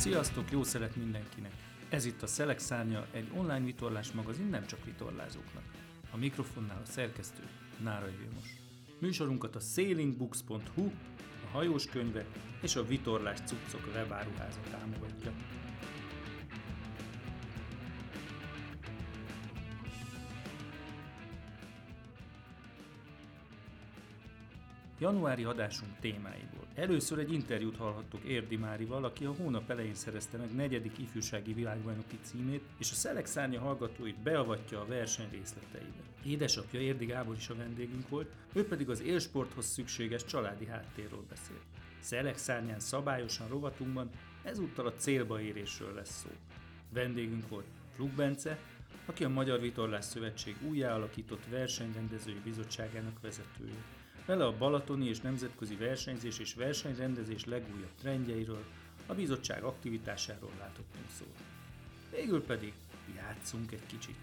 Sziasztok, jó szelet mindenkinek! Ez itt a Szelek egy online vitorlás magazin nem csak vitorlázóknak. A mikrofonnál a szerkesztő Nárai Vilmos. Műsorunkat a sailingbooks.hu, a hajós könyvek és a vitorlás cuccok webáruháza támogatja. Januári adásunk témáiból. Először egy interjút hallhattuk Érdi Márival, aki a hónap elején szerezte meg negyedik ifjúsági világbajnoki címét, és a Szelek szárnya hallgatóit beavatja a verseny részleteibe. Édesapja Érdi Gábor is a vendégünk volt, ő pedig az élsporthoz szükséges családi háttérről beszél. Szelek szárnyán szabályosan rovatunkban ezúttal a célba érésről lesz szó. Vendégünk volt Flug aki a Magyar Vitorlás Szövetség újjáalakított versenyrendezői bizottságának vezetője. Vele a balatoni és nemzetközi versenyzés és versenyrendezés legújabb trendjeiről, a bizottság aktivitásáról látottunk szót. Végül pedig játszunk egy kicsit.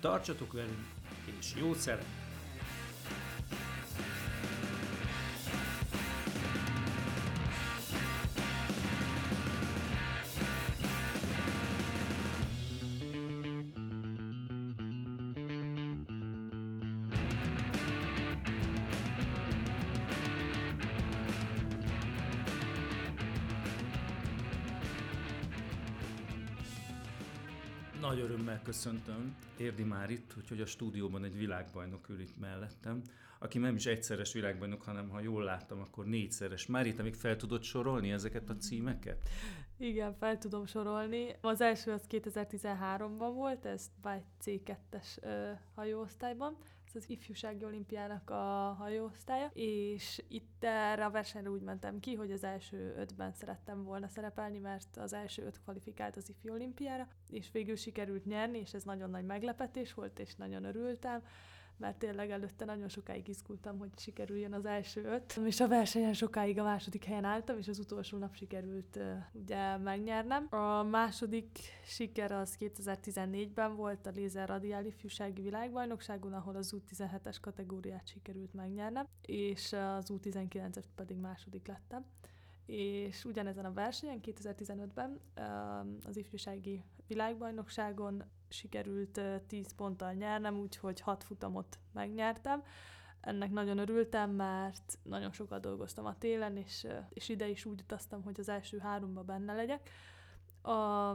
Tartsatok velünk, és jó szeret! Nagy örömmel köszöntöm Érdi Márit, úgyhogy a stúdióban egy világbajnok ül itt mellettem, aki nem is egyszeres világbajnok, hanem ha jól láttam, akkor négyszeres. Márit, még fel tudod sorolni ezeket a címeket? Igen, fel tudom sorolni. Az első az 2013-ban volt, ez by C2-es hajóosztályban ez az ifjúsági olimpiának a hajóosztálya, és itt erre a versenyre úgy mentem ki, hogy az első ötben szerettem volna szerepelni, mert az első öt kvalifikált az ifjú olimpiára, és végül sikerült nyerni, és ez nagyon nagy meglepetés volt, és nagyon örültem mert tényleg előtte nagyon sokáig izgultam, hogy sikerüljön az első öt, és a versenyen sokáig a második helyen álltam, és az utolsó nap sikerült ugye megnyernem. A második siker az 2014-ben volt a Lézer Radiál ifjúsági világbajnokságon, ahol az U17-es kategóriát sikerült megnyernem, és az U19-es pedig második lettem és ugyanezen a versenyen 2015-ben az ifjúsági világbajnokságon sikerült 10 ponttal nyernem, úgyhogy 6 futamot megnyertem. Ennek nagyon örültem, mert nagyon sokat dolgoztam a télen, és, és ide is úgy utaztam, hogy az első háromba benne legyek. A,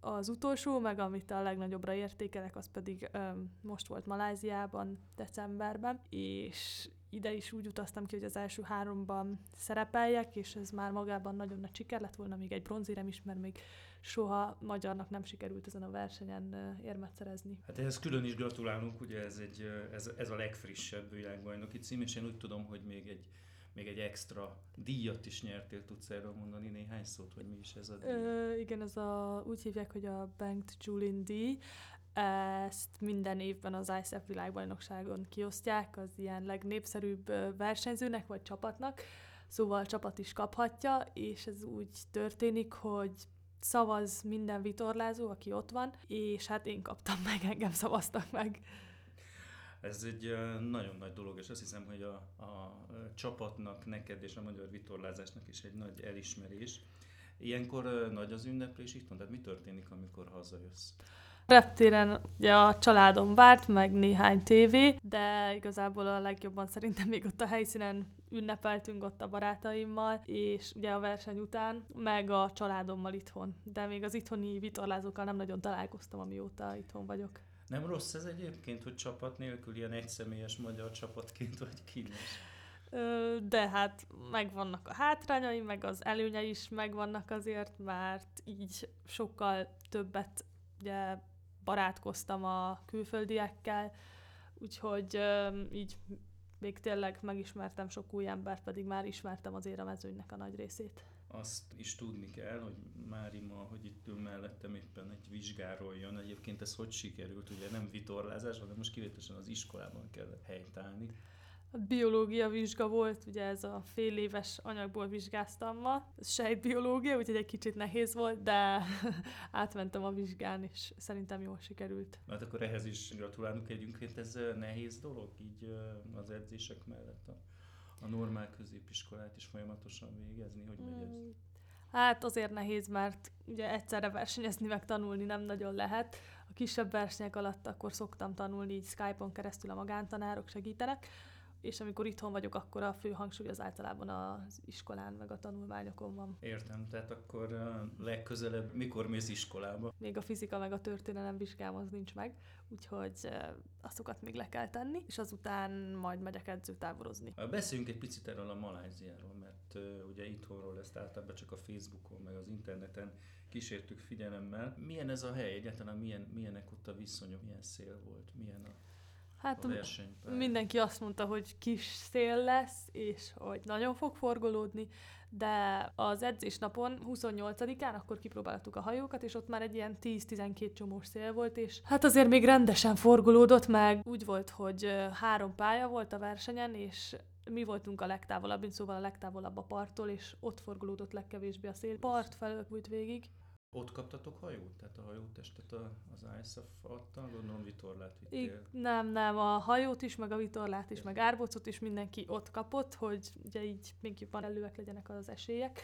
az utolsó, meg amit a legnagyobbra értékelek, az pedig öm, most volt Maláziában, decemberben, és ide is úgy utaztam ki, hogy az első háromban szerepeljek, és ez már magában nagyon nagy siker lett volna, még egy bronzérem is, mert még soha magyarnak nem sikerült ezen a versenyen érmet szerezni. Hát ehhez külön is gratulálunk, ugye ez, egy, ez, ez a legfrissebb világbajnoki cím, és én úgy tudom, hogy még egy még egy extra díjat is nyertél, tudsz erről mondani néhány szót, hogy mi is ez a díj? Ö, igen, ez a, úgy hívják, hogy a Banked Julin díj. Ezt minden évben az ISF világbajnokságon kiosztják az ilyen legnépszerűbb versenyzőnek vagy csapatnak, szóval a csapat is kaphatja, és ez úgy történik, hogy szavaz minden vitorlázó, aki ott van, és hát én kaptam meg, engem szavaztak meg. Ez egy nagyon nagy dolog, és azt hiszem, hogy a, a csapatnak, neked és a magyar vitorlázásnak is egy nagy elismerés. Ilyenkor nagy az ünneplés itt van, tehát mi történik, amikor hazajössz? Reptéren ugye a családom várt, meg néhány tévé, de igazából a legjobban szerintem még ott a helyszínen ünnepeltünk ott a barátaimmal, és ugye a verseny után, meg a családommal itthon. De még az itthoni vitorlázókkal nem nagyon találkoztam, amióta itthon vagyok. Nem rossz ez egyébként, hogy csapat nélkül ilyen egyszemélyes magyar csapatként vagy kínos? De hát megvannak a hátrányai, meg az előnyei is megvannak azért, mert így sokkal többet ugye barátkoztam a külföldiekkel, úgyhogy így még tényleg megismertem sok új embert, pedig már ismertem azért a mezőnynek a nagy részét. Azt is tudni kell, hogy Márima, hogy itt ül mellettem éppen egy vizsgáról jön. Egyébként ez hogy sikerült? Ugye nem vitorlázás, hanem most kivételesen az iskolában kell helytállni. A biológia vizsga volt, ugye ez a fél éves anyagból vizsgáztam ma, sejtbiológia, úgyhogy egy kicsit nehéz volt, de átmentem a vizsgán, és szerintem jól sikerült. Hát akkor ehhez is gratulálunk egyébként, ez nehéz dolog így az edzések mellett a, a normál középiskolát is folyamatosan végezni, hogy megy ez? Mm, Hát azért nehéz, mert ugye egyszerre versenyezni meg tanulni nem nagyon lehet. A kisebb versenyek alatt akkor szoktam tanulni, így Skype-on keresztül a magántanárok segítenek, és amikor itthon vagyok, akkor a fő hangsúly az általában az iskolán, meg a tanulmányokon van. Értem, tehát akkor uh, legközelebb mikor mész iskolába? Még a fizika meg a történelem vizsgám az nincs meg, úgyhogy uh, azokat még le kell tenni, és azután majd megyek edzőtáborozni. Beszéljünk egy picit erről a Maláziáról, mert uh, ugye itthonról ezt általában csak a Facebookon, meg az interneten kísértük figyelemmel. Milyen ez a hely egyáltalán, milyen, milyenek ott a viszonyok, milyen szél volt, milyen a Hát a mindenki azt mondta, hogy kis szél lesz, és hogy nagyon fog forgolódni, de az edzésnapon 28-án akkor kipróbáltuk a hajókat, és ott már egy ilyen 10-12 csomós szél volt, és hát azért még rendesen forgolódott meg. Úgy volt, hogy három pálya volt a versenyen, és mi voltunk a legtávolabb, szóval a legtávolabb a parttól, és ott forgolódott legkevésbé a szél. Part felől végig. Ott kaptatok hajót? Tehát a hajótestet az ISAF adta? Gondolom vitorlát vittél. I- nem, nem, a hajót is, meg a vitorlát is, meg árbocot is mindenki ott kapott, hogy ugye így még jobban előek legyenek az esélyek,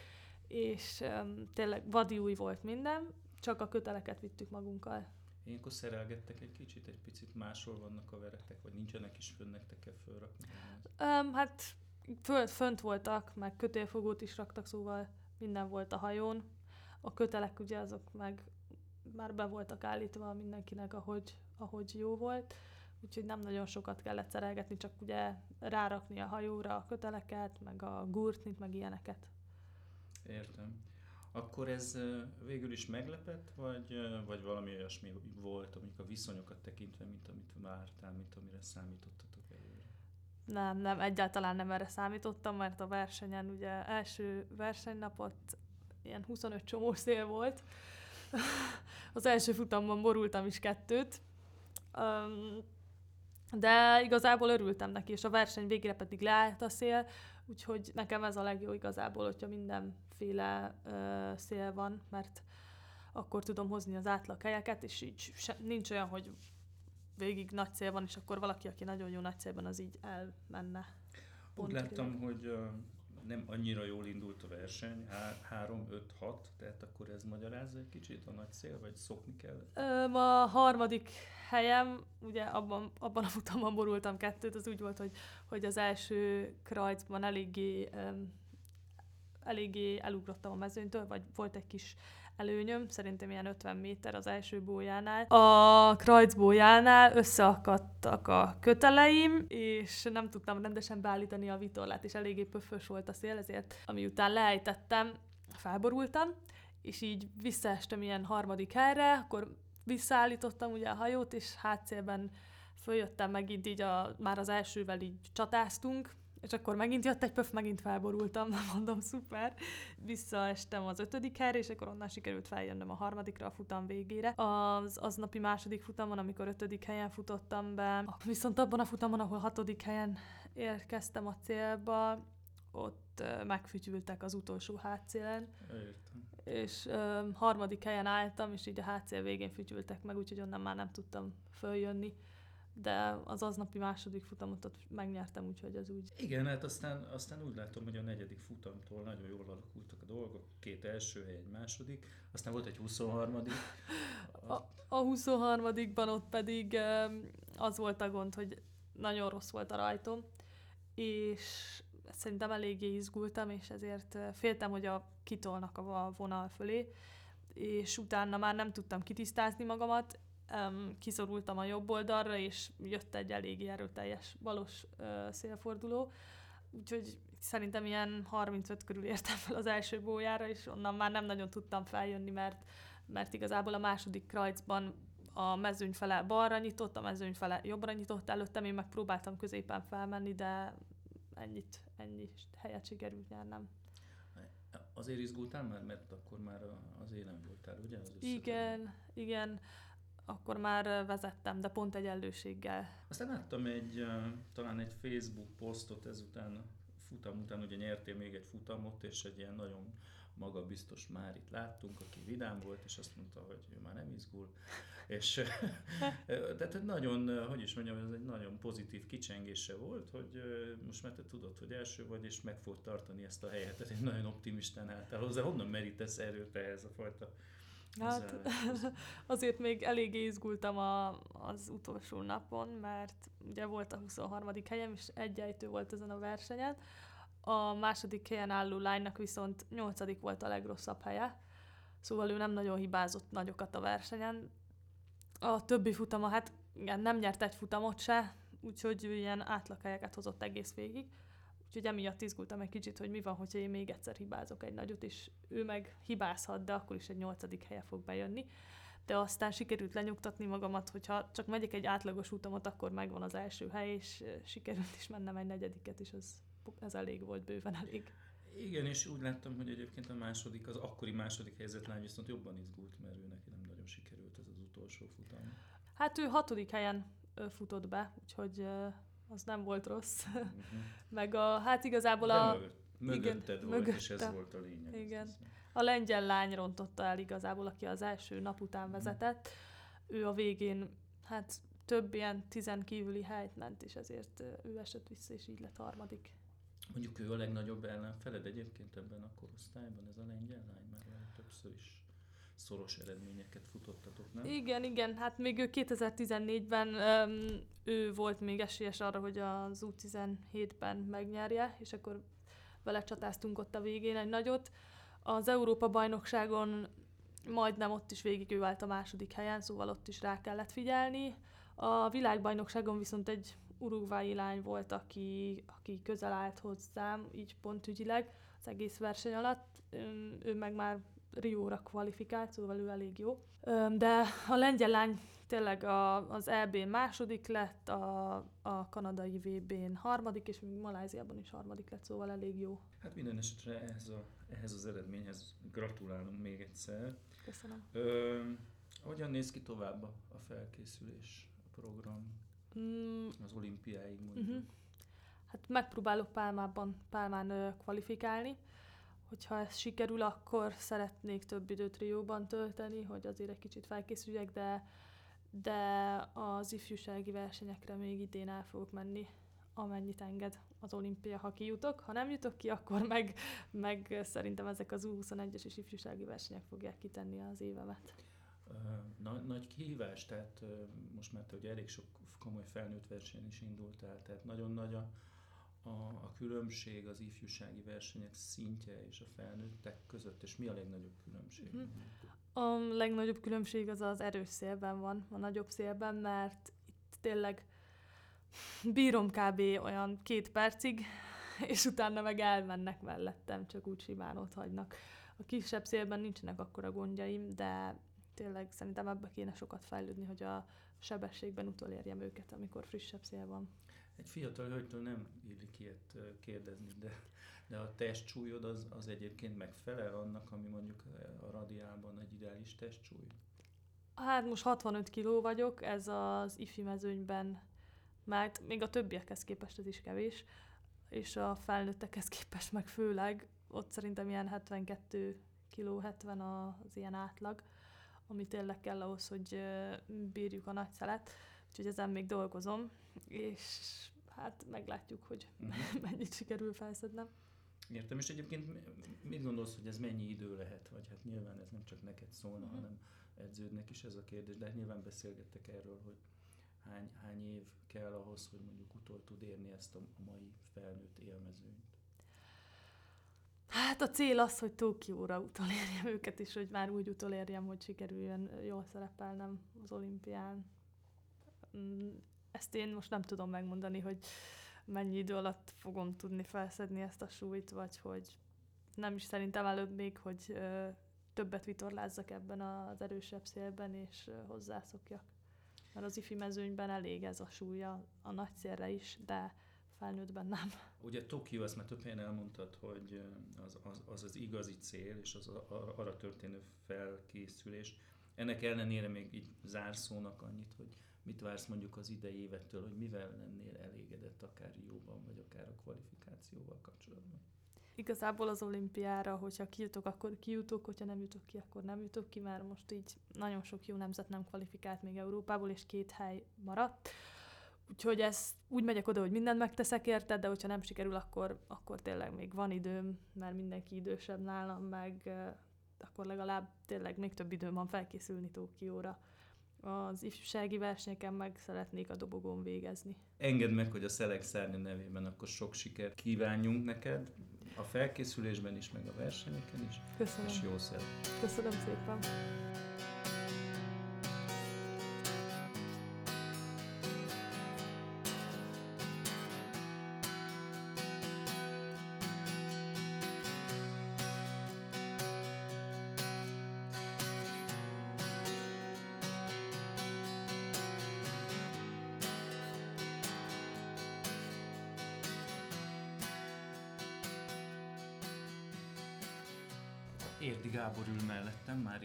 és um, tényleg vadi új volt minden, csak a köteleket vittük magunkkal. Ilyenkor szerelgettek egy kicsit, egy picit máshol vannak a veretek, vagy nincsenek is fönn, nektek kell fölrakni? Um, hát föl, fönt voltak, meg kötélfogót is raktak, szóval minden volt a hajón, a kötelek ugye azok meg már be voltak állítva mindenkinek, ahogy, ahogy jó volt, úgyhogy nem nagyon sokat kellett szerelgetni, csak ugye rárakni a hajóra a köteleket, meg a gurtnit, meg ilyeneket. Értem. Akkor ez végül is meglepett, vagy, vagy valami olyasmi volt, amik a viszonyokat tekintve, mint amit vártál, mint amire számítottatok előre? Nem, nem, egyáltalán nem erre számítottam, mert a versenyen ugye első versenynapot ilyen 25 csomó szél volt. Az első futamban borultam is kettőt. De igazából örültem neki, és a verseny végére pedig leállt a szél, úgyhogy nekem ez a legjobb igazából, hogyha mindenféle szél van, mert akkor tudom hozni az átlag helyeket, és így se, nincs olyan, hogy végig nagy cél van, és akkor valaki, aki nagyon jó nagy célban, az így elmenne. Úgy láttam, hogy nem annyira jól indult a verseny, 3-5-6, tehát akkor ez magyarázza egy kicsit a nagy szél, vagy szokni kell? Öm, a harmadik helyem, ugye abban, abban a futamban borultam kettőt, az úgy volt, hogy, hogy az első krajcban eléggé, öm, eléggé elugrottam a mezőnytől, vagy volt egy kis előnyöm, szerintem ilyen 50 méter az első bójánál. A krajcbójánál összeakadtak a köteleim, és nem tudtam rendesen beállítani a vitorlát, és eléggé pöfös volt a szél, ezért ami után leejtettem, felborultam, és így visszaestem ilyen harmadik helyre, akkor visszaállítottam ugye a hajót, és hátszélben följöttem megint így a, már az elsővel így csatáztunk, és akkor megint jött egy pöf, megint felborultam, mondom, szuper. Visszaestem az ötödik helyre, és akkor onnan sikerült feljönnöm a harmadikra a futam végére. Az aznapi második futamon, amikor ötödik helyen futottam be, viszont abban a futamon, ahol hatodik helyen érkeztem a célba, ott megfütyültek az utolsó hátszélen. Értem. És ö, harmadik helyen álltam, és így a hátszél végén fütyültek meg, úgyhogy onnan már nem tudtam följönni de az aznapi második futamot ott megnyertem, úgyhogy ez úgy. Igen, hát aztán, aztán úgy látom, hogy a negyedik futamtól nagyon jól alakultak a dolgok, két első hely, egy második, aztán volt egy 23 a, a 23-ban ott pedig az volt a gond, hogy nagyon rossz volt a rajtom, és szerintem eléggé izgultam, és ezért féltem, hogy a kitolnak a vonal fölé, és utána már nem tudtam kitisztázni magamat, um, kiszorultam a jobb oldalra, és jött egy eléggé erőteljes balos uh, szélforduló, úgyhogy szerintem ilyen 35 körül értem fel az első bójára, és onnan már nem nagyon tudtam feljönni, mert, mert igazából a második krajcban a mezőny fele balra nyitott, a mezőny fele jobbra nyitott előttem, én meg próbáltam középen felmenni, de ennyit, ennyi helyet sikerült nyernem. Azért izgultál már, mert akkor már az élen voltál, ugye? Az igen, igen akkor már vezettem, de pont egyenlőséggel. Aztán láttam egy, talán egy Facebook posztot ezután, futam után ugye nyertél még egy futamot, és egy ilyen nagyon maga biztos már itt láttunk, aki vidám volt, és azt mondta, hogy ő már nem izgul. És tehát nagyon, hogy is mondjam, ez egy nagyon pozitív kicsengése volt, hogy most már te tudod, hogy első vagy, és meg fog tartani ezt a helyet. Tehát egy nagyon optimistán álltál hozzá. Honnan merítesz erőt ehhez a fajta Hát azért még eléggé izgultam a, az utolsó napon, mert ugye volt a 23. helyem, és egy ejtő volt ezen a versenyen. A második helyen álló lánynak viszont nyolcadik volt a legrosszabb helye, szóval ő nem nagyon hibázott nagyokat a versenyen. A többi futama, hát igen, nem nyert egy futamot se, úgyhogy ő ilyen átlaghelyeket hozott egész végig. Úgyhogy emiatt izgultam egy kicsit, hogy mi van, hogyha én még egyszer hibázok egy nagyot, és ő meg hibázhat, de akkor is egy nyolcadik helye fog bejönni. De aztán sikerült lenyugtatni magamat, hogyha csak megyek egy átlagos utamot, akkor megvan az első hely, és sikerült is mennem egy negyediket, és az, ez elég volt, bőven elég. Igen, és úgy láttam, hogy egyébként a második, az akkori második helyzet lány viszont jobban izgult, mert ő neki nem nagyon sikerült ez az utolsó futam. Hát ő hatodik helyen futott be, úgyhogy az nem volt rossz. Uh-huh. Meg a, hát igazából a... Mögött, mögötted igen, volt, mögötte. és ez volt a lényeg. Igen. A lengyel lány rontotta el igazából, aki az első nap után vezetett. Uh-huh. Ő a végén, hát több ilyen tizen kívüli helyt ment, és ezért ő esett vissza, és így lett harmadik. Mondjuk ő a legnagyobb ellenfeled egyébként ebben a korosztályban, ez a lengyel lány, már többször is szoros eredményeket futottatok, nem? Igen, igen, hát még ő 2014-ben um, ő volt még esélyes arra, hogy az U17-ben megnyerje, és akkor vele csatáztunk ott a végén egy nagyot. Az Európa-bajnokságon majdnem ott is végig ő állt a második helyen, szóval ott is rá kellett figyelni. A világbajnokságon viszont egy urugvái lány volt, aki, aki közel állt hozzám, így pontügyileg az egész verseny alatt. Ő meg már Rióra kvalifikált, szóval ő elég jó. De a lengyel lány tényleg a, az EB második lett, a, a kanadai VB-n harmadik, és még Maláziában is harmadik lett, szóval elég jó. Hát minden esetre ehhez, a, ehhez az eredményhez gratulálunk még egyszer. Köszönöm. Ö, hogyan néz ki tovább a, a felkészülés, a program? Mm. Az olimpiáig mondjuk. Uh-huh. Hát megpróbálok Pálmában, Pálmán ö, kvalifikálni hogyha ez sikerül, akkor szeretnék több időt Rióban tölteni, hogy azért egy kicsit felkészüljek, de, de az ifjúsági versenyekre még idén el fogok menni, amennyit enged az olimpia, ha kijutok. Ha nem jutok ki, akkor meg, meg szerintem ezek az U21-es és ifjúsági versenyek fogják kitenni az évemet. Nagy, nagy kihívás, tehát most már te, hogy elég sok komoly felnőtt verseny is indultál, tehát nagyon nagy a, a, a különbség az ifjúsági versenyek szintje és a felnőttek között, és mi a legnagyobb különbség? Uh-huh. A legnagyobb különbség az az erős szélben van, a nagyobb szélben, mert itt tényleg bírom kb. olyan két percig, és utána meg elmennek mellettem, csak úgy simán ott hagynak. A kisebb szélben nincsenek akkora gondjaim, de tényleg szerintem ebbe kéne sokat fejlődni, hogy a sebességben utolérjem őket, amikor frissebb szél van. Egy fiatal hölgytől nem illik ilyet kérdezni, de, de a testsúlyod az, az egyébként megfelel annak, ami mondjuk a radiálban egy ideális testsúly? Hát most 65 kiló vagyok, ez az ifi mezőnyben, mert még a többiekhez képest ez is kevés, és a felnőttekhez képest meg főleg, ott szerintem ilyen 72 kiló, 70 az ilyen átlag, ami tényleg kell ahhoz, hogy bírjuk a nagy szelet úgyhogy ezen még dolgozom, és hát meglátjuk, hogy uh-huh. mennyit sikerül felszednem. Értem, és egyébként mit gondolsz, hogy ez mennyi idő lehet? Vagy hát nyilván ez nem csak neked szólna, uh-huh. hanem edződnek is ez a kérdés, de hát nyilván beszélgettek erről, hogy hány, hány év kell ahhoz, hogy mondjuk utol tud érni ezt a mai felnőtt élmezőnyt? Hát a cél az, hogy Tokióra utolérjem őket, és hogy már úgy utolérjem, hogy sikerüljön jól szerepelnem az olimpián. Mm, ezt én most nem tudom megmondani, hogy mennyi idő alatt fogom tudni felszedni ezt a súlyt, vagy hogy nem is szerintem előbb még, hogy többet vitorlázzak ebben az erősebb szélben, és hozzászokjak. Mert az ifi mezőnyben elég ez a súlya a nagy szélre is, de felnőttben nem. Ugye Tokió, ezt már több helyen elmondtad, hogy az az, az, az igazi cél, és az arra történő felkészülés. Ennek ellenére még így zárszónak annyit, hogy mit vársz mondjuk az idei évettől, hogy mivel lennél elégedett akár jóban, vagy akár a kvalifikációval kapcsolatban? igazából az olimpiára, hogyha kijutok, akkor kijutok, hogyha nem jutok ki, akkor nem jutok ki, mert most így nagyon sok jó nemzet nem kvalifikált még Európából, és két hely maradt. Úgyhogy ez úgy megyek oda, hogy mindent megteszek érted, de hogyha nem sikerül, akkor, akkor tényleg még van időm, mert mindenki idősebb nálam, meg akkor legalább tényleg még több időm van felkészülni Tókióra. Az ifjúsági versenyeken meg szeretnék a dobogón végezni. Engedd meg, hogy a Szelek Szárnya nevében akkor sok sikert kívánjunk neked, a felkészülésben is, meg a versenyeken is. Köszönöm. És jó szeret. Köszönöm szépen.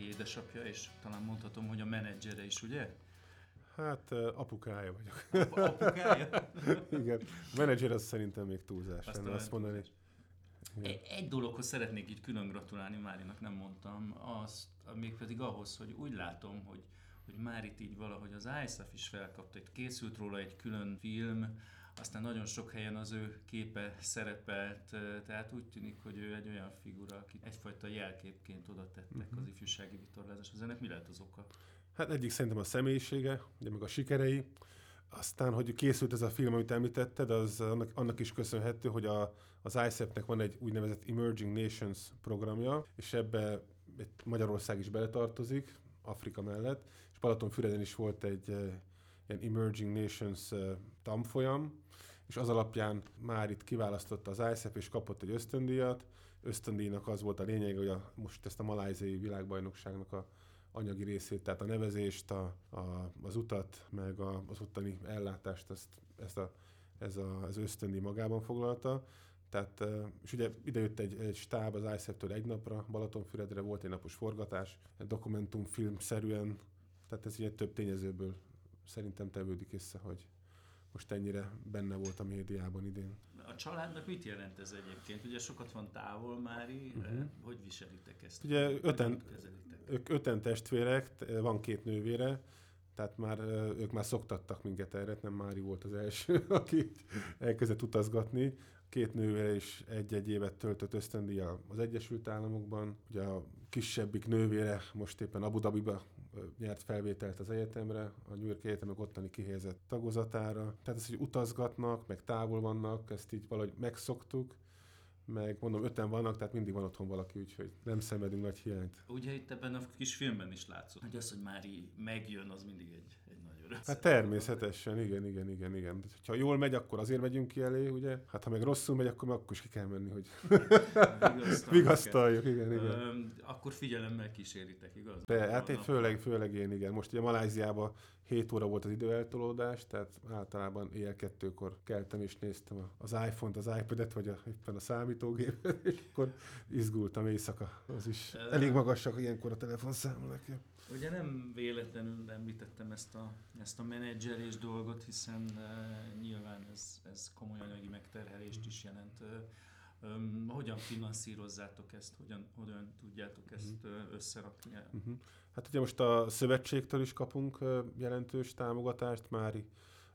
Mári édesapja, és talán mondhatom, hogy a menedzsere is, ugye? Hát apukája vagyok. Ap- apukája? Igen. A menedzser az szerintem még túlzás Azt lenne azt mondani. Igen. Egy, egy dologhoz szeretnék így külön gratulálni, Márinak nem mondtam, az mégpedig ahhoz, hogy úgy látom, hogy, hogy Márit így valahogy az ISAF is felkapta, itt készült róla egy külön film, aztán nagyon sok helyen az ő képe szerepelt, tehát úgy tűnik, hogy ő egy olyan figura, akit egyfajta jelképként oda tettek Mhm. az ifjúsági vitorlázáshoz. Ennek mi lehet az oka? Hát egyik szerintem a személyisége, ugye meg a sikerei. Aztán, hogy készült ez a film, amit említetted, az annak, annak is köszönhető, hogy a, az ICEP-nek van egy úgynevezett Emerging Nations programja, és ebbe Magyarország is beletartozik, Afrika mellett, és Balatonfüreden is volt egy ilyen Emerging Nations tanfolyam, és az alapján már itt kiválasztotta az ICEP, és kapott egy ösztöndíjat. Ösztöndíjnak az volt a lényeg, hogy a, most ezt a malázai világbajnokságnak a anyagi részét, tehát a nevezést, a, a, az utat, meg a, az uttani ellátást, ezt, ezt a, ez a, az ösztöndi magában foglalta. Tehát, eh, és ugye idejött egy, egy stáb az ICEP-től egy napra, Balatonfüredre volt egy napos forgatás, egy dokumentumfilm-szerűen, tehát ez ugye több tényezőből szerintem tevődik össze, hogy most ennyire benne volt a médiában idén. A családnak mit jelent ez egyébként? Ugye sokat van távol, Mári, uh-huh. hogy viselitek ezt? Ugye öten-? Ők öten testvérek, t- van két nővére, tehát már ö, ők már szoktattak minket erre, nem Mári volt az első, aki elkezdett utazgatni. Két nővére is egy-egy évet töltött ösztöndíjjal az Egyesült Államokban. Ugye a kisebbik nővére most éppen Abu Dhabiba nyert felvételt az egyetemre, a New York Egyetemek ottani kihelyezett tagozatára. Tehát ez, hogy utazgatnak, meg távol vannak, ezt így valahogy megszoktuk, meg mondom, öten vannak, tehát mindig van otthon valaki, úgyhogy nem szenvedünk nagy hiányt. Ugye itt ebben a kis filmben is látszott, hogy az, hogy Mári megjön, az mindig egy, egy nagy öröm. Hát természetesen, igen, igen, igen, igen. Ha jól megy, akkor azért megyünk ki elé, ugye? Hát ha meg rosszul megy, akkor, meg akkor is ki kell menni, hogy vigasztaljuk, igen, igen. Öm, akkor figyelemmel kíséritek, igaz? De, hát én főleg, főleg én, igen. Most ugye Maláziában 7 óra volt az időeltolódás, tehát általában éjjel kettőkor keltem és néztem az iPhone-t, az iPad-et, vagy a, éppen a számítógépet, és akkor izgultam éjszaka. Az is elég magasak ilyenkor a telefonszámolák. ja. Ugye nem véletlenül említettem ezt a, ezt a menedzselés dolgot, hiszen uh, nyilván ez, ez komoly anyagi megterhelést is jelent. Uh, um, hogyan finanszírozzátok ezt, hogyan, hogyan tudjátok ezt uh, összerakni? Uh-huh. Hát ugye most a szövetségtől is kapunk jelentős támogatást, már,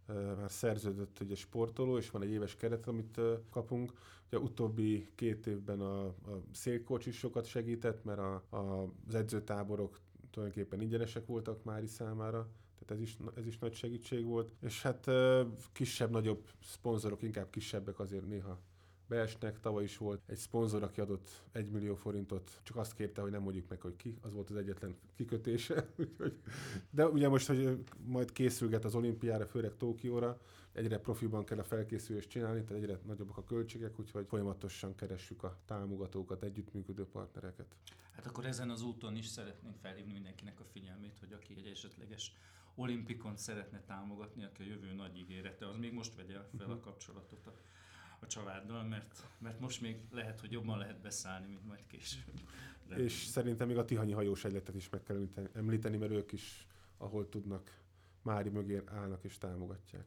ö, már szerződött ugye sportoló, és van egy éves keret, amit kapunk. Ugye utóbbi két évben a, a szélkocs is sokat segített, mert a, a, az edzőtáborok tulajdonképpen ingyenesek voltak Mári számára, tehát ez is, ez is nagy segítség volt. És hát kisebb-nagyobb szponzorok, inkább kisebbek azért néha beesnek. Tavaly is volt egy szponzor, aki adott 1 millió forintot, csak azt kérte, hogy nem mondjuk meg, hogy ki, az volt az egyetlen kikötése. De ugye most, hogy majd készülget az olimpiára, főleg Tókióra, egyre profiban kell a felkészülést csinálni, tehát egyre nagyobbak a költségek, úgyhogy folyamatosan keressük a támogatókat, együttműködő partnereket. Hát akkor ezen az úton is szeretnénk felhívni mindenkinek a figyelmét, hogy aki egy esetleges olimpikon szeretne támogatni, aki a jövő nagy ígérete, az még most vegye fel a kapcsolatot a, a családdal, mert, mert most még lehet, hogy jobban lehet beszállni, mint majd később. De És szerintem még a Tihanyi hajós egyletet is meg kell említeni- mert ők is, ahol tudnak, Mári mögé állnak és támogatják.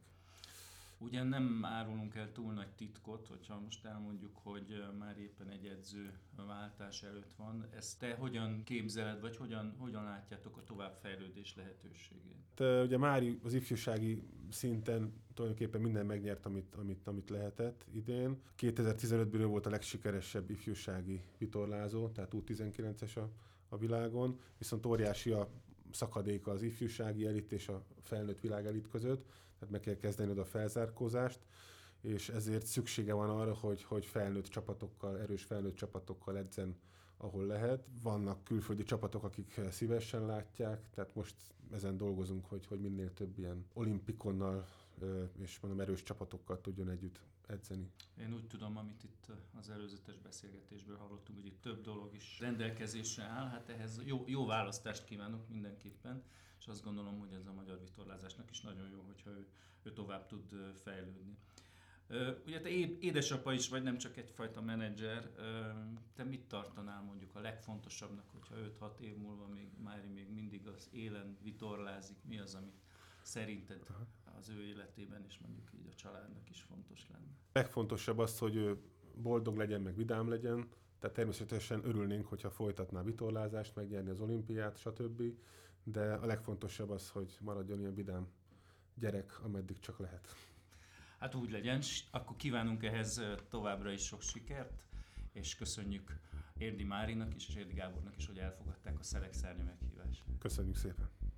Ugyan nem árulunk el túl nagy titkot, hogyha most elmondjuk, hogy már éppen egy edző váltás előtt van. Ezt te hogyan képzeled, vagy hogyan, hogyan látjátok a továbbfejlődés lehetőségét? Te, ugye Mári az ifjúsági szinten tulajdonképpen minden megnyert, amit, amit, amit lehetett idén. 2015-ből volt a legsikeresebb ifjúsági vitorlázó, tehát U19-es a, a világon, viszont óriási a szakadéka az ifjúsági elit és a felnőtt világ elit között, tehát meg kell kezdeni a felzárkózást, és ezért szüksége van arra, hogy, hogy felnőtt csapatokkal, erős felnőtt csapatokkal edzen, ahol lehet. Vannak külföldi csapatok, akik szívesen látják, tehát most ezen dolgozunk, hogy, hogy minél több ilyen olimpikonnal és mondom erős csapatokkal tudjon együtt edzeni. Én úgy tudom, amit itt az előzetes beszélgetésből hallottunk, hogy itt több dolog is rendelkezésre áll, hát ehhez jó, jó választást kívánok mindenképpen, és azt gondolom, hogy ez a magyar vitorlázásnak is nagyon jó, hogyha ő, ő tovább tud fejlődni. Ugye te édesapa is vagy, nem csak egyfajta menedzser. Te mit tartanál mondjuk a legfontosabbnak, hogyha 5-6 év múlva még Mári még mindig az élen vitorlázik? Mi az, ami szerinted az ő életében és mondjuk így a családnak is fontos lenne? Legfontosabb az, hogy ő boldog legyen, meg vidám legyen, tehát természetesen örülnénk, hogyha folytatná vitorlázást, megnyerni az olimpiát, stb. De a legfontosabb az, hogy maradjon ilyen vidám gyerek, ameddig csak lehet. Hát úgy legyen, akkor kívánunk ehhez továbbra is sok sikert, és köszönjük Érdi Márinak is, és Érdi Gábornak is, hogy elfogadták a Szelek Szárnya meghívást. Köszönjük szépen!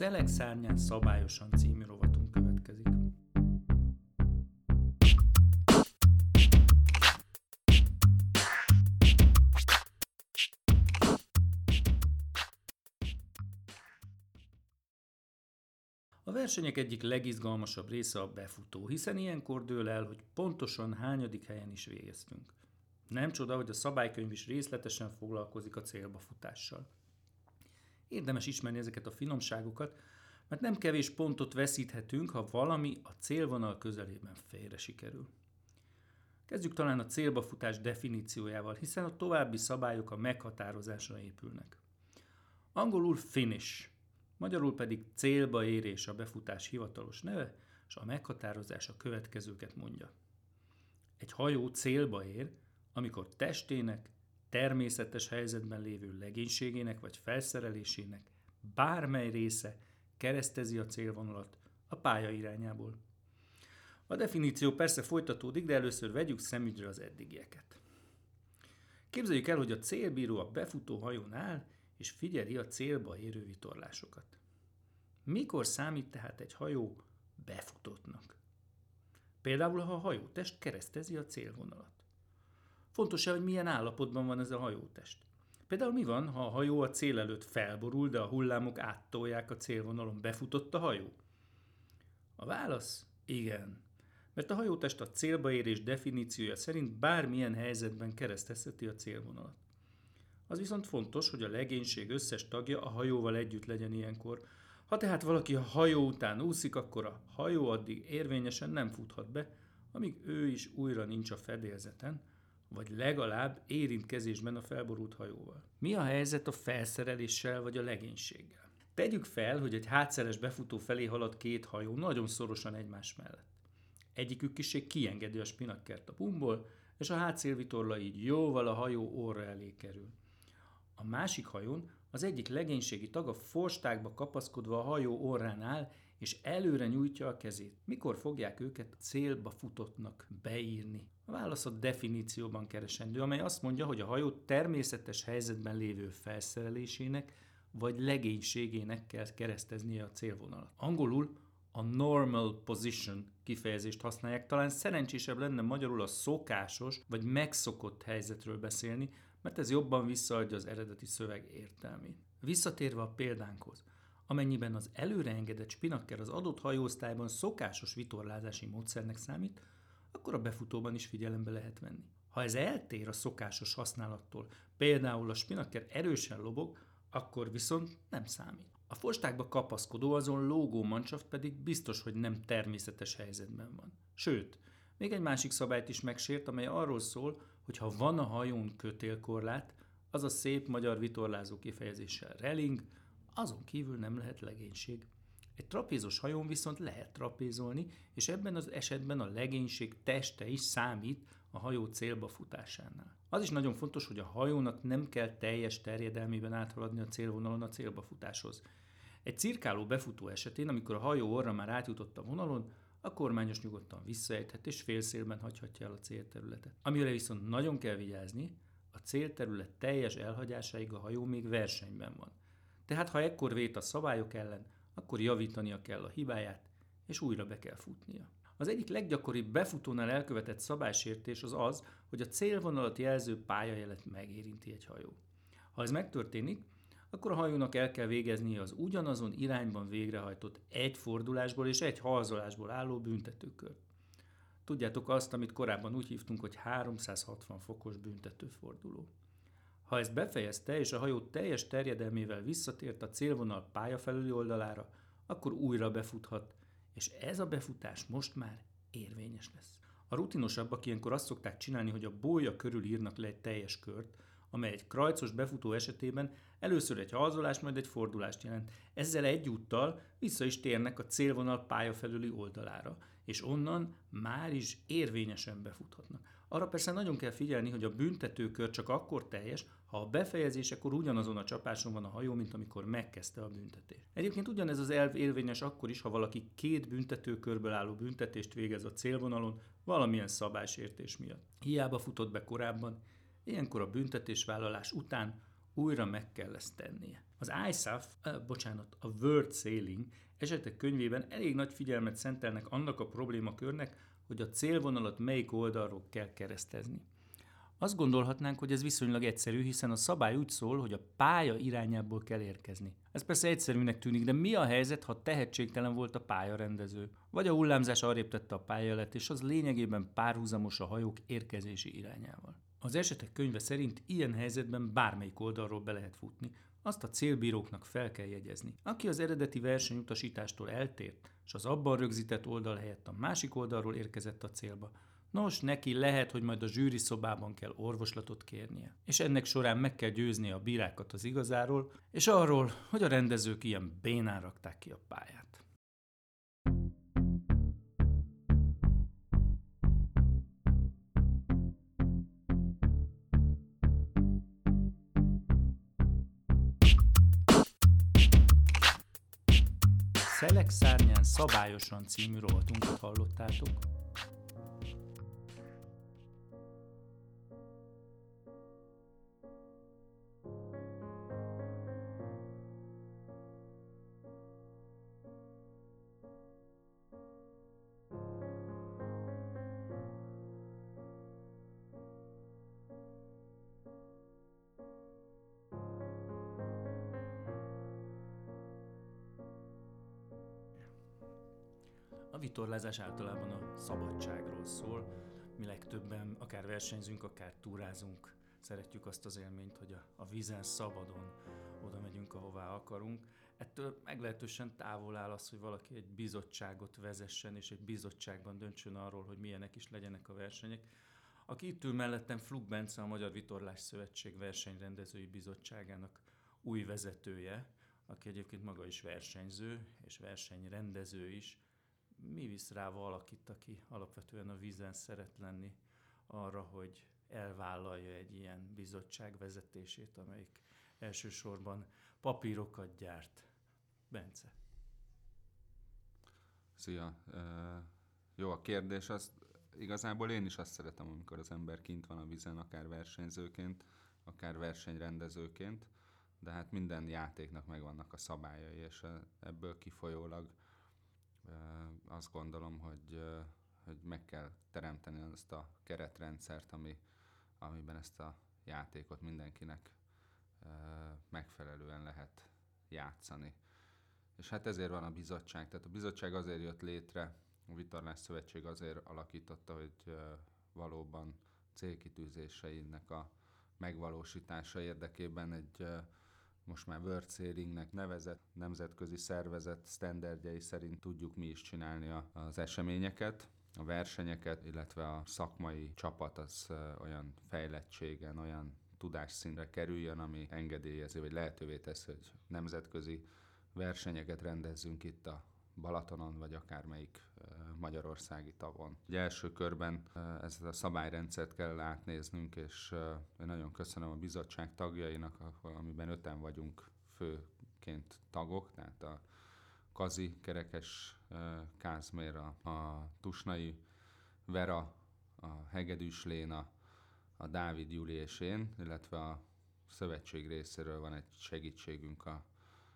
Szelek szárnyán szabályosan című rovatunk következik. A versenyek egyik legizgalmasabb része a befutó, hiszen ilyenkor dől el, hogy pontosan hányadik helyen is végeztünk. Nem csoda, hogy a szabálykönyv is részletesen foglalkozik a célba futással. Érdemes ismerni ezeket a finomságokat, mert nem kevés pontot veszíthetünk, ha valami a célvonal közelében félre sikerül. Kezdjük talán a célba futás definíciójával, hiszen a további szabályok a meghatározásra épülnek. Angolul finish, magyarul pedig célba érés a befutás hivatalos neve, és a meghatározás a következőket mondja. Egy hajó célba ér, amikor testének természetes helyzetben lévő legénységének vagy felszerelésének bármely része keresztezi a célvonalat a pálya irányából. A definíció persze folytatódik, de először vegyük szemügyre az eddigieket. Képzeljük el, hogy a célbíró a befutó hajón áll, és figyeli a célba érő vitorlásokat. Mikor számít tehát egy hajó befutottnak? Például, ha a hajótest keresztezi a célvonalat. Fontos-e, hogy milyen állapotban van ez a hajótest? Például mi van, ha a hajó a cél előtt felborul, de a hullámok áttolják a célvonalon? Befutott a hajó? A válasz igen. Mert a hajótest a célba definíciója szerint bármilyen helyzetben keresztezheti a célvonalat. Az viszont fontos, hogy a legénység összes tagja a hajóval együtt legyen ilyenkor. Ha tehát valaki a hajó után úszik, akkor a hajó addig érvényesen nem futhat be, amíg ő is újra nincs a fedélzeten, vagy legalább érintkezésben a felborult hajóval. Mi a helyzet a felszereléssel vagy a legénységgel? Tegyük fel, hogy egy hátszeres befutó felé halad két hajó nagyon szorosan egymás mellett. Egyikük kiség kiengedi a spinakkert a bumból, és a hátszélvitorla így jóval a hajó óra elé kerül. A másik hajón az egyik legénységi tag a forstákba kapaszkodva a hajó orrán áll, és előre nyújtja a kezét. Mikor fogják őket célba futottnak beírni? A válasz a definícióban keresendő, amely azt mondja, hogy a hajó természetes helyzetben lévő felszerelésének vagy legénységének kell kereszteznie a célvonalat. Angolul a normal position kifejezést használják, talán szerencsésebb lenne magyarul a szokásos vagy megszokott helyzetről beszélni, mert ez jobban visszaadja az eredeti szöveg értelmét. Visszatérve a példánkhoz, amennyiben az előreengedett spinakker az adott hajóosztályban szokásos vitorlázási módszernek számít, akkor a befutóban is figyelembe lehet venni. Ha ez eltér a szokásos használattól, például a spinakker erősen lobog, akkor viszont nem számít. A fostákba kapaszkodó azon lógó mancsaf pedig biztos, hogy nem természetes helyzetben van. Sőt, még egy másik szabályt is megsért, amely arról szól, hogy ha van a hajón kötélkorlát, az a szép magyar vitorlázó kifejezéssel reling, azon kívül nem lehet legénység. Egy trapézos hajón viszont lehet trapézolni, és ebben az esetben a legénység teste is számít a hajó célba futásánál. Az is nagyon fontos, hogy a hajónak nem kell teljes terjedelmében áthaladni a célvonalon a célba futáshoz. Egy cirkáló befutó esetén, amikor a hajó orra már átjutott a vonalon, a kormányos nyugodtan visszaejthet és félszélben hagyhatja el a célterületet. Amire viszont nagyon kell vigyázni, a célterület teljes elhagyásáig a hajó még versenyben van. Tehát ha ekkor vét a szabályok ellen, akkor javítania kell a hibáját, és újra be kell futnia. Az egyik leggyakoribb befutónál elkövetett szabálysértés az az, hogy a célvonalat jelző pályajelet megérinti egy hajó. Ha ez megtörténik, akkor a hajónak el kell végeznie az ugyanazon irányban végrehajtott egy fordulásból és egy halzolásból álló büntetőkört. Tudjátok azt, amit korábban úgy hívtunk, hogy 360 fokos büntetőforduló. Ha ezt befejezte, és a hajó teljes terjedelmével visszatért a célvonal pálya felüli oldalára, akkor újra befuthat, és ez a befutás most már érvényes lesz. A rutinosabbak ilyenkor azt szokták csinálni, hogy a bója körül írnak le egy teljes kört, amely egy krajcos befutó esetében először egy halzolás, majd egy fordulást jelent. Ezzel egyúttal vissza is térnek a célvonal pálya felüli oldalára, és onnan már is érvényesen befuthatnak. Arra persze nagyon kell figyelni, hogy a büntetőkör csak akkor teljes, ha a befejezésekor ugyanazon a csapáson van a hajó, mint amikor megkezdte a büntetést. Egyébként ugyanez az elv érvényes akkor is, ha valaki két büntetőkörből álló büntetést végez a célvonalon valamilyen szabálysértés miatt. Hiába futott be korábban, ilyenkor a büntetésvállalás után újra meg kell ezt tennie. Az ISAF, bocsánat, a World Sailing esetek könyvében elég nagy figyelmet szentelnek annak a problémakörnek, hogy a célvonalat melyik oldalról kell keresztezni. Azt gondolhatnánk, hogy ez viszonylag egyszerű, hiszen a szabály úgy szól, hogy a pálya irányából kell érkezni. Ez persze egyszerűnek tűnik, de mi a helyzet, ha tehetségtelen volt a pályarendező? Vagy a hullámzás arrébb tette a pályalet, és az lényegében párhuzamos a hajók érkezési irányával. Az esetek könyve szerint ilyen helyzetben bármelyik oldalról be lehet futni, azt a célbíróknak fel kell jegyezni. Aki az eredeti versenyutasítástól eltért, és az abban rögzített oldal helyett a másik oldalról érkezett a célba, Nos, neki lehet, hogy majd a zsűri szobában kell orvoslatot kérnie. És ennek során meg kell győzni a bírákat az igazáról, és arról, hogy a rendezők ilyen bénán rakták ki a pályát. Szárnyán szabályosan című rovatunkat hallottátok. Vitorlázás általában a szabadságról szól. Mi legtöbben akár versenyzünk, akár túrázunk, szeretjük azt az élményt, hogy a, a vízen szabadon oda megyünk, ahová akarunk. Ettől meglehetősen távol áll az, hogy valaki egy bizottságot vezessen, és egy bizottságban döntsön arról, hogy milyenek is legyenek a versenyek. Aki itt ül mellettem, Flug Bence, a Magyar Vitorlás Szövetség versenyrendezői bizottságának új vezetője, aki egyébként maga is versenyző és versenyrendező is, mi visz rá valakit, aki alapvetően a vízen szeret lenni arra, hogy elvállalja egy ilyen bizottság vezetését, amelyik elsősorban papírokat gyárt. Bence. Szia! jó a kérdés, az igazából én is azt szeretem, amikor az ember kint van a vízen, akár versenyzőként, akár versenyrendezőként, de hát minden játéknak megvannak a szabályai, és ebből kifolyólag azt gondolom, hogy, hogy meg kell teremteni azt a keretrendszert, ami, amiben ezt a játékot mindenkinek megfelelően lehet játszani. És hát ezért van a bizottság. Tehát a bizottság azért jött létre, a Vitorlás Szövetség azért alakította, hogy valóban célkitűzéseinek a megvalósítása érdekében egy most már World Sailing-nek nevezett nemzetközi szervezet standardjai szerint tudjuk mi is csinálni az eseményeket a versenyeket, illetve a szakmai csapat az olyan fejlettségen, olyan tudásszintre kerüljön, ami engedélyezi, vagy lehetővé tesz, hogy nemzetközi versenyeket rendezzünk itt a Balatonon, vagy akármelyik magyarországi tavon. Egy első körben ezt a szabályrendszert kell átnéznünk, és nagyon köszönöm a bizottság tagjainak, amiben öten vagyunk főként tagok, tehát a Kazi, Kerekes Kázmér, a, a Tusnai Vera, a Hegedűs Léna, a Dávid Júli és én, illetve a szövetség részéről van egy segítségünk a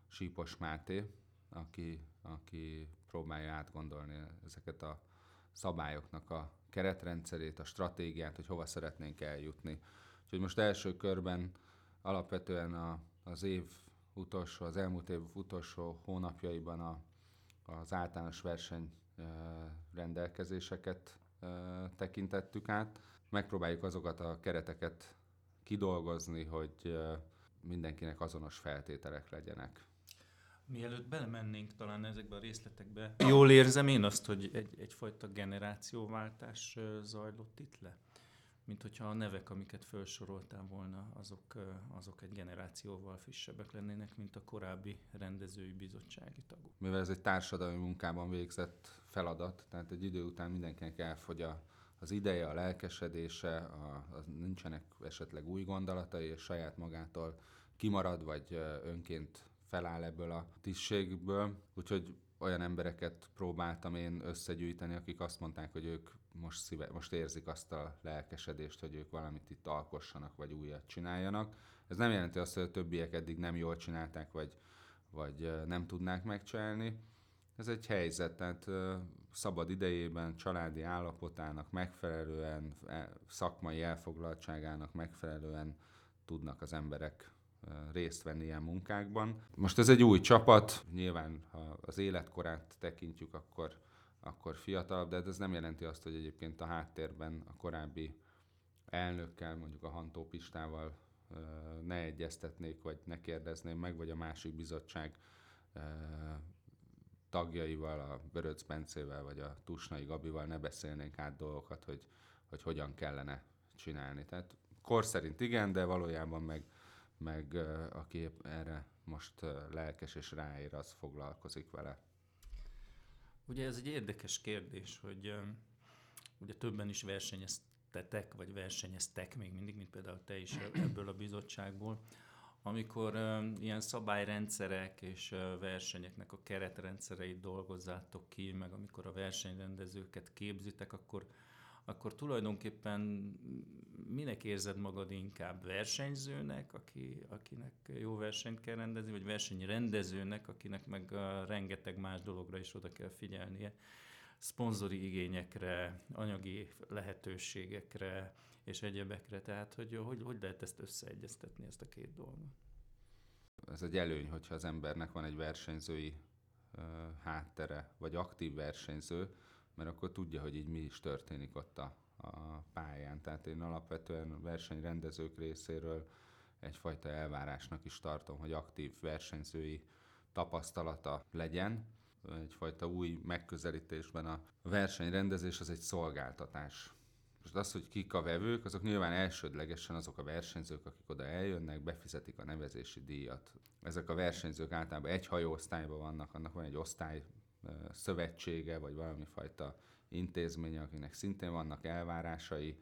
Sípos Máté, aki, aki próbálja átgondolni ezeket a szabályoknak a keretrendszerét, a stratégiát, hogy hova szeretnénk eljutni. Úgyhogy most első körben alapvetően a, az év utolsó, az elmúlt év utolsó hónapjaiban a, az általános verseny rendelkezéseket tekintettük át. Megpróbáljuk azokat a kereteket kidolgozni, hogy mindenkinek azonos feltételek legyenek. Mielőtt belemennénk talán ezekbe a részletekbe, jól érzem én azt, hogy egy, egyfajta generációváltás zajlott itt le? Mint hogyha a nevek, amiket felsoroltál volna, azok, azok egy generációval frissebbek lennének, mint a korábbi rendezői bizottsági tagok. Mivel ez egy társadalmi munkában végzett feladat, tehát egy idő után mindenkinek elfogy a, az ideje, a lelkesedése, a, a, nincsenek esetleg új gondolatai, és saját magától kimarad, vagy önként feláll ebből a tisztségből. Úgyhogy olyan embereket próbáltam én összegyűjteni, akik azt mondták, hogy ők most, szíve, most érzik azt a lelkesedést, hogy ők valamit itt alkossanak, vagy újat csináljanak. Ez nem jelenti azt, hogy a többiek eddig nem jól csinálták, vagy, vagy nem tudnák megcsinálni. Ez egy helyzet, tehát szabad idejében, családi állapotának megfelelően, e, szakmai elfoglaltságának megfelelően tudnak az emberek részt venni ilyen munkákban. Most ez egy új csapat, nyilván ha az életkorát tekintjük, akkor, akkor fiatalabb, de ez nem jelenti azt, hogy egyébként a háttérben a korábbi elnökkel, mondjuk a Hantó Pistával ne egyeztetnék, vagy ne kérdezném meg, vagy a másik bizottság tagjaival, a Böröc Bencével, vagy a Tusnai Gabival ne beszélnénk át dolgokat, hogy, hogy hogyan kellene csinálni. Tehát kor szerint igen, de valójában meg meg aki erre most lelkes és ráér, az foglalkozik vele. Ugye ez egy érdekes kérdés, hogy ugye többen is versenyeztetek, vagy versenyeztek még mindig, mint például te is ebből a bizottságból, amikor ilyen szabályrendszerek és versenyeknek a keretrendszereit dolgozzátok ki, meg amikor a versenyrendezőket képzitek, akkor akkor tulajdonképpen minek érzed magad inkább versenyzőnek, aki, akinek jó versenyt kell rendezni, vagy versenyrendezőnek, akinek meg rengeteg más dologra is oda kell figyelnie, szponzori igényekre, anyagi lehetőségekre és egyebekre. Tehát, hogy, hogy, hogy lehet ezt összeegyeztetni, ezt a két dolgot? Ez egy előny, hogyha az embernek van egy versenyzői háttere, vagy aktív versenyző, mert akkor tudja, hogy így mi is történik ott a, a pályán. Tehát én alapvetően versenyrendezők részéről egyfajta elvárásnak is tartom, hogy aktív versenyzői tapasztalata legyen. Egyfajta új megközelítésben a versenyrendezés az egy szolgáltatás. Most az, hogy kik a vevők, azok nyilván elsődlegesen azok a versenyzők, akik oda eljönnek, befizetik a nevezési díjat. Ezek a versenyzők általában egy hajóosztályban vannak, annak van egy osztály szövetsége, vagy valami fajta intézménye, akinek szintén vannak elvárásai.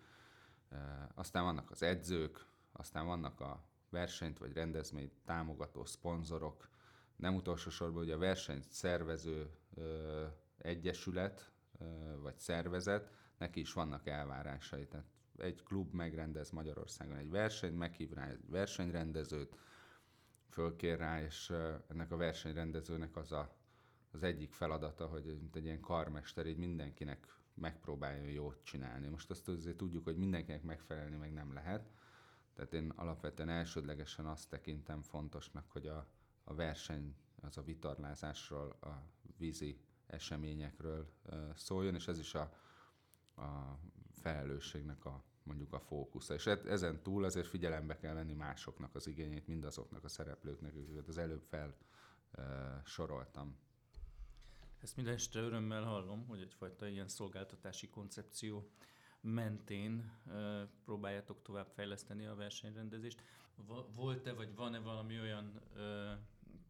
Aztán vannak az edzők, aztán vannak a versenyt vagy rendezményt támogató szponzorok, nem utolsó sorban ugye a versenyt szervező ö, egyesület ö, vagy szervezet, neki is vannak elvárásai. Tehát egy klub megrendez Magyarországon egy versenyt, meghív rá egy versenyrendezőt, fölkér rá, és ennek a versenyrendezőnek az a az egyik feladata, hogy mint egy ilyen karmester, így mindenkinek megpróbáljon jót csinálni. Most azt azért tudjuk, hogy mindenkinek megfelelni meg nem lehet, Tehát én alapvetően elsődlegesen azt tekintem fontosnak, hogy a, a verseny, az a vitorlázásról, a vízi eseményekről szóljon, és ez is a, a felelősségnek a mondjuk a fókusza. És e-, ezen túl azért figyelembe kell venni másoknak az igényét, mindazoknak a szereplőknek, akiket az előbb fel soroltam. Ezt minden este örömmel hallom, hogy egyfajta ilyen szolgáltatási koncepció mentén uh, próbáljátok tovább fejleszteni a versenyrendezést. Volt-e, vagy van-e valami olyan uh,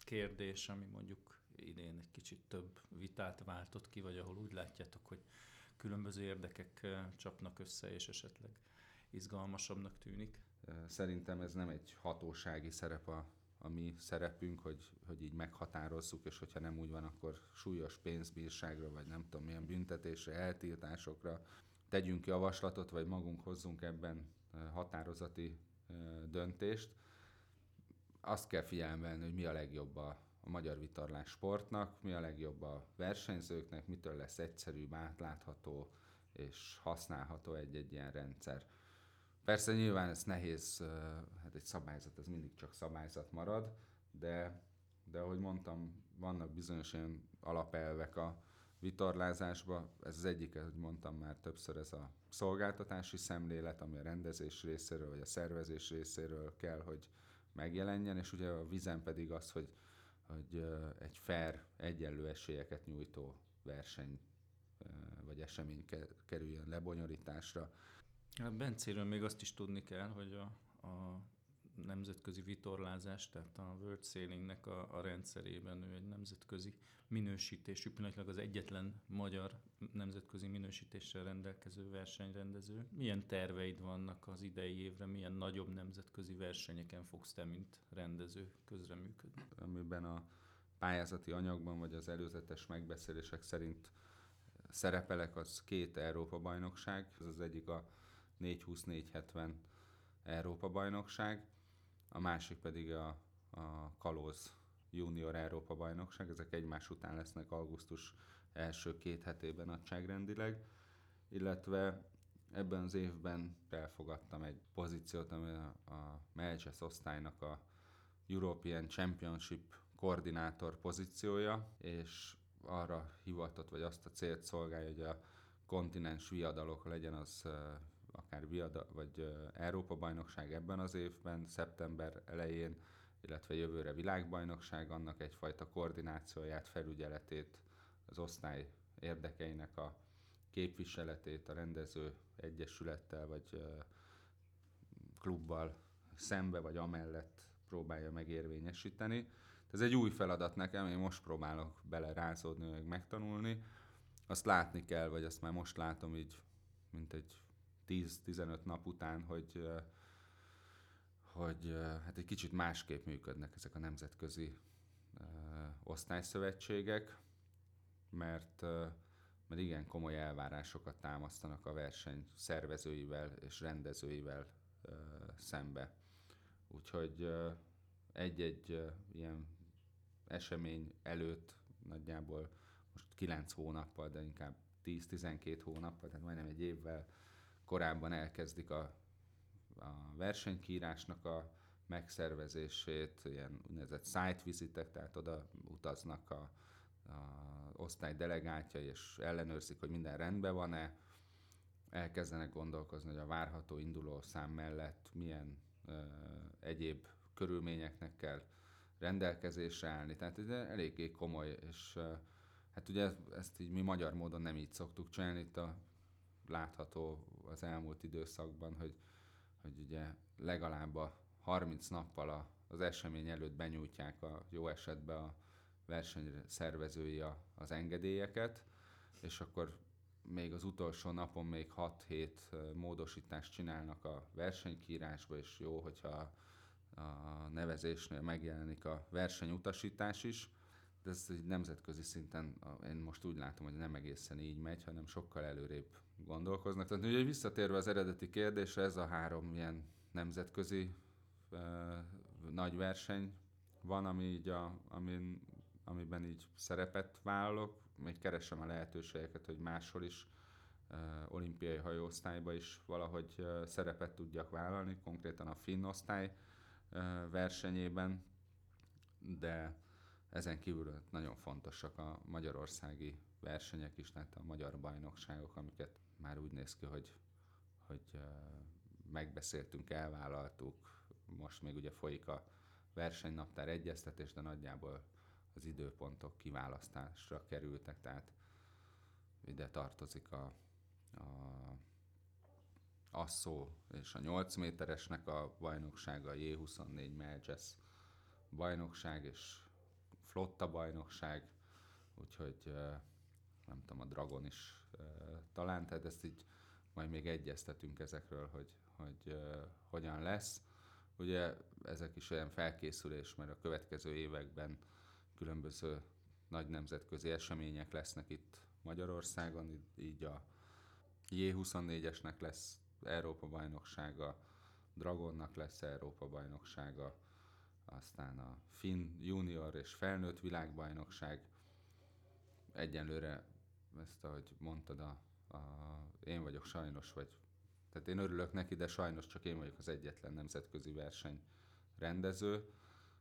kérdés, ami mondjuk idén egy kicsit több vitát váltott ki, vagy ahol úgy látjátok, hogy különböző érdekek uh, csapnak össze, és esetleg izgalmasabbnak tűnik? Szerintem ez nem egy hatósági szerep a, a mi szerepünk, hogy, hogy így meghatározzuk, és hogyha nem úgy van, akkor súlyos pénzbírságra, vagy nem tudom milyen büntetésre, eltiltásokra tegyünk javaslatot, vagy magunk hozzunk ebben határozati döntést. Azt kell figyelembe venni, hogy mi a legjobb a, a magyar vitorlás sportnak, mi a legjobb a versenyzőknek, mitől lesz egyszerűbb, átlátható és használható egy-egy ilyen rendszer. Persze nyilván ez nehéz, hát egy szabályzat, ez mindig csak szabályzat marad, de, de ahogy mondtam, vannak bizonyos ilyen alapelvek a, vitorlázásba. Ez az egyik, hogy mondtam már többször, ez a szolgáltatási szemlélet, ami a rendezés részéről, vagy a szervezés részéről kell, hogy megjelenjen, és ugye a vizen pedig az, hogy, hogy egy fair, egyenlő esélyeket nyújtó verseny vagy esemény kerüljön lebonyolításra. A Bencéről még azt is tudni kell, hogy a, a nemzetközi vitorlázás, tehát a World Sailingnek a, a rendszerében ő egy nemzetközi minősítésű, pillanatnyilag az egyetlen magyar nemzetközi minősítéssel rendelkező versenyrendező. Milyen terveid vannak az idei évre, milyen nagyobb nemzetközi versenyeken fogsz te, mint rendező közreműködni? Amiben a pályázati anyagban, vagy az előzetes megbeszélések szerint szerepelek, az két Európa-bajnokság, ez az egyik a 420-470 Európa-bajnokság, a másik pedig a, a Kalóz Junior Európa bajnokság, ezek egymás után lesznek augusztus első két hetében nagyságrendileg, illetve ebben az évben elfogadtam egy pozíciót, ami a, a Melchess osztálynak a European Championship koordinátor pozíciója, és arra hivatott, vagy azt a célt szolgálja, hogy a kontinens viadalok legyen az akár viada, vagy Európa bajnokság ebben az évben, szeptember elején, illetve jövőre világbajnokság, annak egyfajta koordinációját, felügyeletét, az osztály érdekeinek a képviseletét a rendező egyesülettel vagy klubbal szembe vagy amellett próbálja megérvényesíteni. Ez egy új feladat nekem, én most próbálok bele rázódni, meg megtanulni. Azt látni kell, vagy azt már most látom így, mint egy 10-15 nap után, hogy hogy hát egy kicsit másképp működnek ezek a nemzetközi osztályszövetségek, mert, mert igen komoly elvárásokat támasztanak a verseny szervezőivel és rendezőivel szembe. Úgyhogy egy-egy ilyen esemény előtt nagyjából most 9 hónappal, de inkább 10-12 hónappal, tehát majdnem egy évvel korábban elkezdik a, a versenykírásnak a megszervezését, ilyen úgynevezett site visitek, tehát oda utaznak a, a osztály delegátja, és ellenőrzik, hogy minden rendben van-e, elkezdenek gondolkozni, hogy a várható induló szám mellett milyen ö, egyéb körülményeknek kell rendelkezésre állni. Tehát ez eléggé komoly, és ö, hát ugye ezt így mi magyar módon nem így szoktuk csinálni, itt a látható az elmúlt időszakban, hogy, hogy ugye legalább a 30 nappal a, az esemény előtt benyújtják a jó esetben a verseny szervezői a, az engedélyeket, és akkor még az utolsó napon még 6-7 módosítást csinálnak a versenykírásba, és jó, hogyha a nevezésnél megjelenik a versenyutasítás is, de ez egy nemzetközi szinten, én most úgy látom, hogy nem egészen így megy, hanem sokkal előrébb gondolkoznak. Tehát ugye visszatérve az eredeti kérdésre, ez a három ilyen nemzetközi uh, nagy verseny van, ami így a, amin, amiben így szerepet vállalok, még keresem a lehetőségeket, hogy máshol is olimpiai hajóosztályba is valahogy szerepet tudjak vállalni, konkrétan a finn osztály versenyében, de ezen kívül nagyon fontosak a magyarországi versenyek is, tehát a magyar bajnokságok, amiket már úgy néz ki, hogy, hogy megbeszéltünk, elvállaltuk, most még ugye folyik a versenynaptár egyeztetés, de nagyjából az időpontok kiválasztásra kerültek, tehát ide tartozik a, a Asszó és a 8 méteresnek a bajnoksága, a J24 Melges bajnokság és flotta bajnokság, úgyhogy nem tudom, a Dragon is talán, tehát ezt így majd még egyeztetünk ezekről, hogy, hogy hogyan lesz. Ugye ezek is olyan felkészülés, mert a következő években különböző nagy nemzetközi események lesznek itt Magyarországon, így a J24-esnek lesz Európa bajnoksága, Dragonnak lesz Európa bajnoksága, aztán a Finn junior és felnőtt világbajnokság. Egyenlőre ezt, ahogy mondtad, a, a, én vagyok sajnos, vagy tehát én örülök neki, de sajnos csak én vagyok az egyetlen nemzetközi verseny rendező.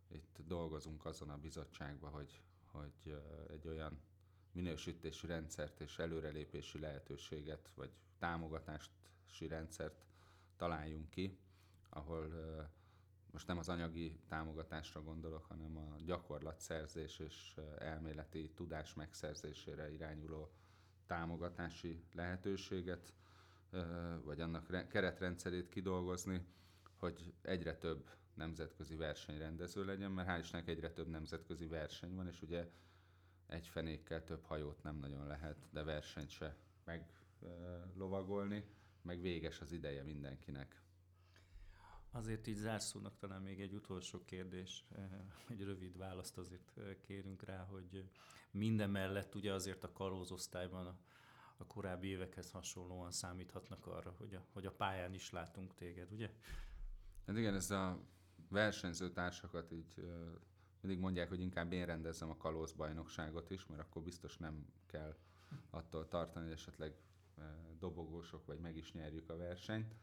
Itt dolgozunk azon a bizottságban, hogy, hogy egy olyan minősítési rendszert és előrelépési lehetőséget, vagy támogatási rendszert találjunk ki, ahol most nem az anyagi támogatásra gondolok, hanem a gyakorlatszerzés és elméleti tudás megszerzésére irányuló támogatási lehetőséget, vagy annak keretrendszerét kidolgozni, hogy egyre több nemzetközi versenyrendező legyen, mert hál' Istennek egyre több nemzetközi verseny van, és ugye egy fenékkel több hajót nem nagyon lehet, de versenyt se meglovagolni, meg véges az ideje mindenkinek. Azért így zárszónak talán még egy utolsó kérdés, egy rövid választ azért kérünk rá, hogy minden mellett ugye azért a kalózosztályban a, a korábbi évekhez hasonlóan számíthatnak arra, hogy a, hogy a pályán is látunk téged, ugye? Hát igen, ez a versenyző társakat így mindig mondják, hogy inkább én rendezem a kalózbajnokságot is, mert akkor biztos nem kell attól tartani, hogy esetleg dobogósok, vagy meg is nyerjük a versenyt.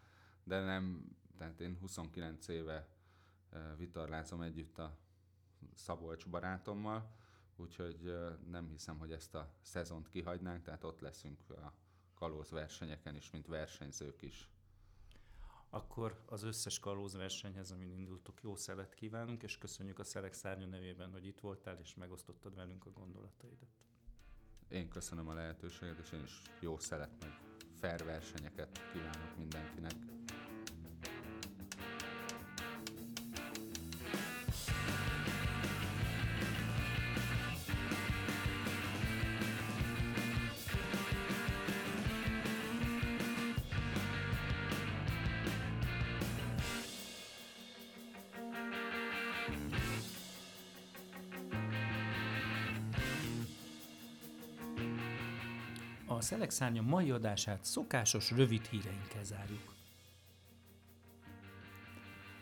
De nem, tehát én 29 éve vitorlázom együtt a Szabolcs barátommal, úgyhogy nem hiszem, hogy ezt a szezont kihagynánk, tehát ott leszünk a kalóz versenyeken is, mint versenyzők is. Akkor az összes kalóz versenyhez, amin indultuk, jó szelet kívánunk, és köszönjük a Szelek Szárnya nevében, hogy itt voltál, és megosztottad velünk a gondolataidat. Én köszönöm a lehetőséget, és én is jó szelet meg fair versenyeket kívánok mindenkinek. A Szelek mai adását szokásos rövid híreinkkel zárjuk.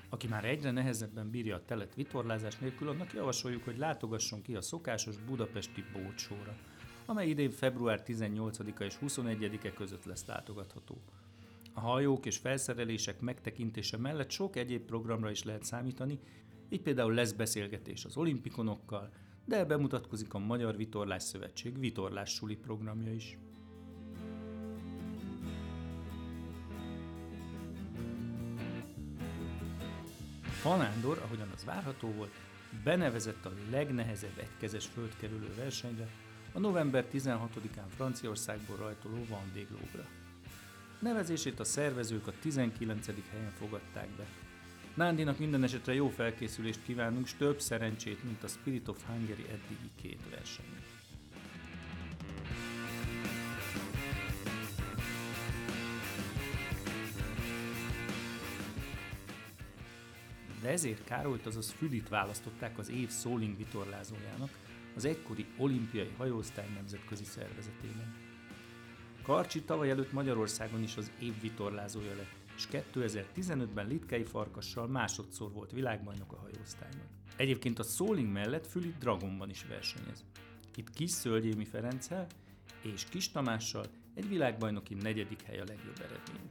Aki már egyre nehezebben bírja a telet vitorlázás nélkül, annak javasoljuk, hogy látogasson ki a szokásos budapesti bócsóra, amely idén február 18-a és 21-e között lesz látogatható. A hajók és felszerelések megtekintése mellett sok egyéb programra is lehet számítani, így például lesz beszélgetés az olimpikonokkal, de bemutatkozik a Magyar Vitorlás Szövetség vitorlás programja is. Fanándor, ahogyan az várható volt, benevezett a legnehezebb egykezes földkerülő versenyre, a november 16-án Franciaországból rajtoló Vendée Nevezését a szervezők a 19. helyen fogadták be. Nándinak minden esetre jó felkészülést kívánunk, és több szerencsét, mint a Spirit of Hungary eddigi két versenyen. Vezér Károlyt, azaz Fülit választották az év szóling vitorlázójának az egykori olimpiai hajóosztály nemzetközi szervezetében. Karcsi tavaly előtt Magyarországon is az év vitorlázója lett, és 2015-ben Litkei Farkassal másodszor volt világbajnok a hajóosztályban. Egyébként a Szóling mellett Füli Dragonban is versenyez. Itt Kis Szölgyémi Ferenccel és Kis Tamással Egy világbajnoki negyedik hely a legjobb eredmény.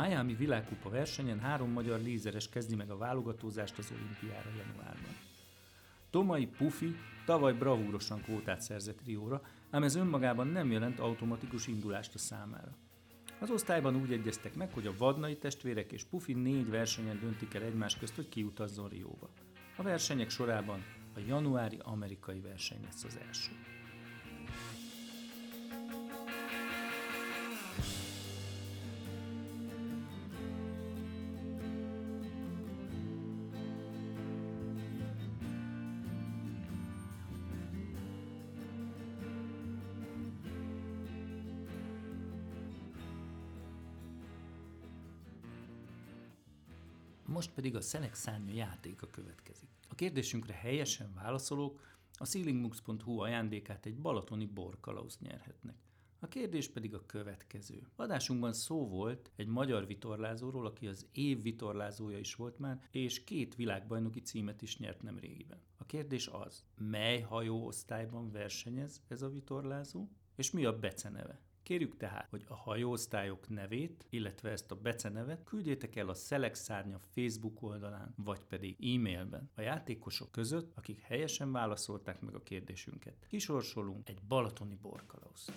Miami világkupa versenyen három magyar lézeres kezdi meg a válogatózást az olimpiára januárban. Tomai Pufi tavaly bravúrosan kvótát szerzett Rióra, ám ez önmagában nem jelent automatikus indulást a számára. Az osztályban úgy egyeztek meg, hogy a vadnai testvérek és Pufi négy versenyen döntik el egymás közt, hogy kiutazzon Rióba. A versenyek sorában a januári amerikai verseny lesz az első. Most pedig a Szelek szárnya játéka következik. A kérdésünkre helyesen válaszolók a ceilingmux.hu ajándékát egy balatoni borkalauzt nyerhetnek. A kérdés pedig a következő. Adásunkban szó volt egy magyar vitorlázóról, aki az év vitorlázója is volt már, és két világbajnoki címet is nyert nem régiben. A kérdés az, mely hajóosztályban versenyez ez a vitorlázó, és mi a beceneve? Kérjük tehát, hogy a hajóosztályok nevét, illetve ezt a becenevet küldjétek el a Szelek Facebook oldalán, vagy pedig e-mailben a játékosok között, akik helyesen válaszolták meg a kérdésünket. Kisorsolunk egy balatoni borkalauzt.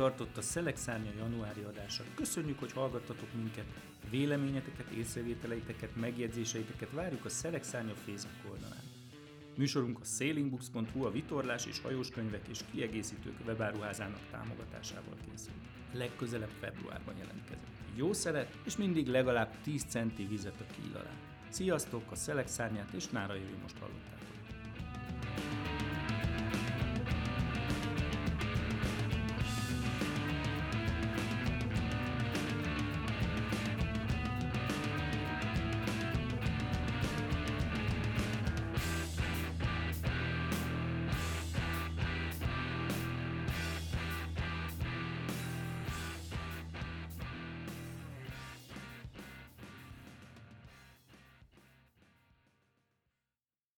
Tartott a Szelek januári adása. Köszönjük, hogy hallgattatok minket. Véleményeteket, észrevételeiteket, megjegyzéseiteket várjuk a Szelek Szárnya Facebook oldalán. Műsorunk a sailingbooks.hu a vitorlás és hajós könyvek és kiegészítők webáruházának támogatásával készült. Legközelebb februárban jelentkezünk. Jó szeret, és mindig legalább 10 centi vizet a kíl alá. Sziasztok, a Szelek és Nára Jövi most hallottátok.